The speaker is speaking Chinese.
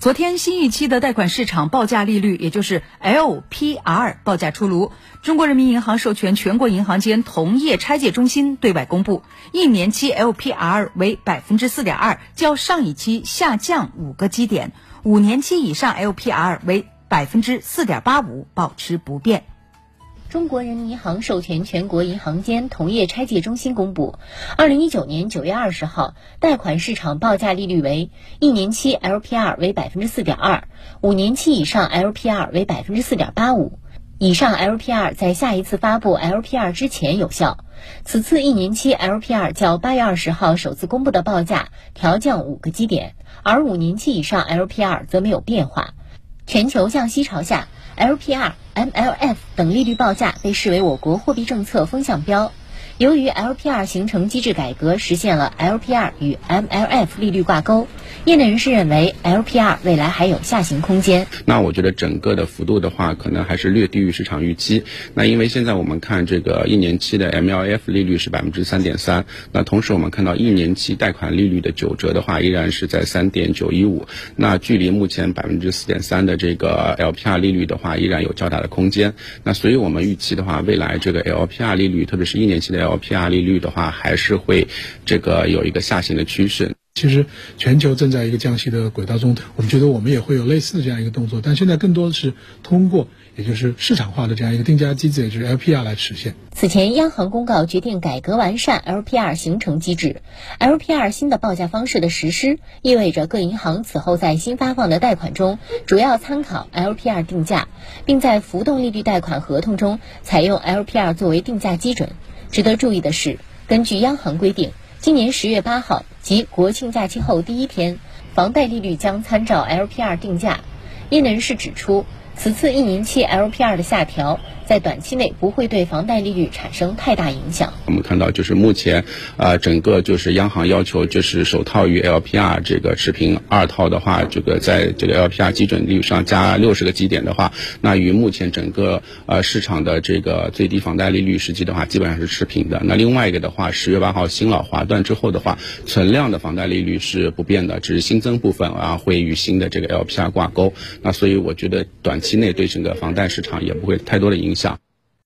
昨天，新一期的贷款市场报价利率，也就是 LPR 报价出炉。中国人民银行授权全国银行间同业拆借中心对外公布，一年期 LPR 为百分之四点二，较上一期下降五个基点；五年期以上 LPR 为百分之四点八五，保持不变。中国人民银行授权全国银行间同业拆借中心公布，二零一九年九月二十号，贷款市场报价利率为一年期 LPR 为百分之四点二，五年期以上 LPR 为百分之四点八五，以上 LPR 在下一次发布 LPR 之前有效。此次一年期 LPR 较八月二十号首次公布的报价调降五个基点，而五年期以上 LPR 则没有变化。全球降息潮下。LPR、MLF 等利率报价被视为我国货币政策风向标。由于 LPR 形成机制改革实现了 LPR 与 MLF 利率挂钩，业内人士认为 LPR 未来还有下行空间。那我觉得整个的幅度的话，可能还是略低于市场预期。那因为现在我们看这个一年期的 MLF 利率是百分之三点三，那同时我们看到一年期贷款利率的九折的话，依然是在三点九一五，那距离目前百分之四点三的这个 LPR 利率的话，依然有较大的空间。那所以我们预期的话，未来这个 LPR 利率，特别是一年期的 L LPR 利率的话，还是会这个有一个下行的趋势。其实全球正在一个降息的轨道中，我们觉得我们也会有类似的这样一个动作，但现在更多的是通过也就是市场化的这样一个定价机制，也就是 LPR 来实现。此前，央行公告决定改革完善 LPR 形成机制。LPR 新的报价方式的实施，意味着各银行此后在新发放的贷款中，主要参考 LPR 定价，并在浮动利率贷款合同中采用 LPR 作为定价基准。值得注意的是，根据央行规定，今年十月八号及国庆假期后第一天，房贷利率将参照 LPR 定价。业内人士指出，此次一年期 LPR 的下调。在短期内不会对房贷利率产生太大影响。我们看到，就是目前，啊，整个就是央行要求，就是首套与 LPR 这个持平，二套的话，这个在这个 LPR 基准利率上加六十个基点的话，那与目前整个呃市场的这个最低房贷利率实际的话，基本上是持平的。那另外一个的话，十月八号新老划断之后的话，存量的房贷利率是不变的，只是新增部分啊会与新的这个 LPR 挂钩。那所以我觉得短期内对整个房贷市场也不会太多的影响。上。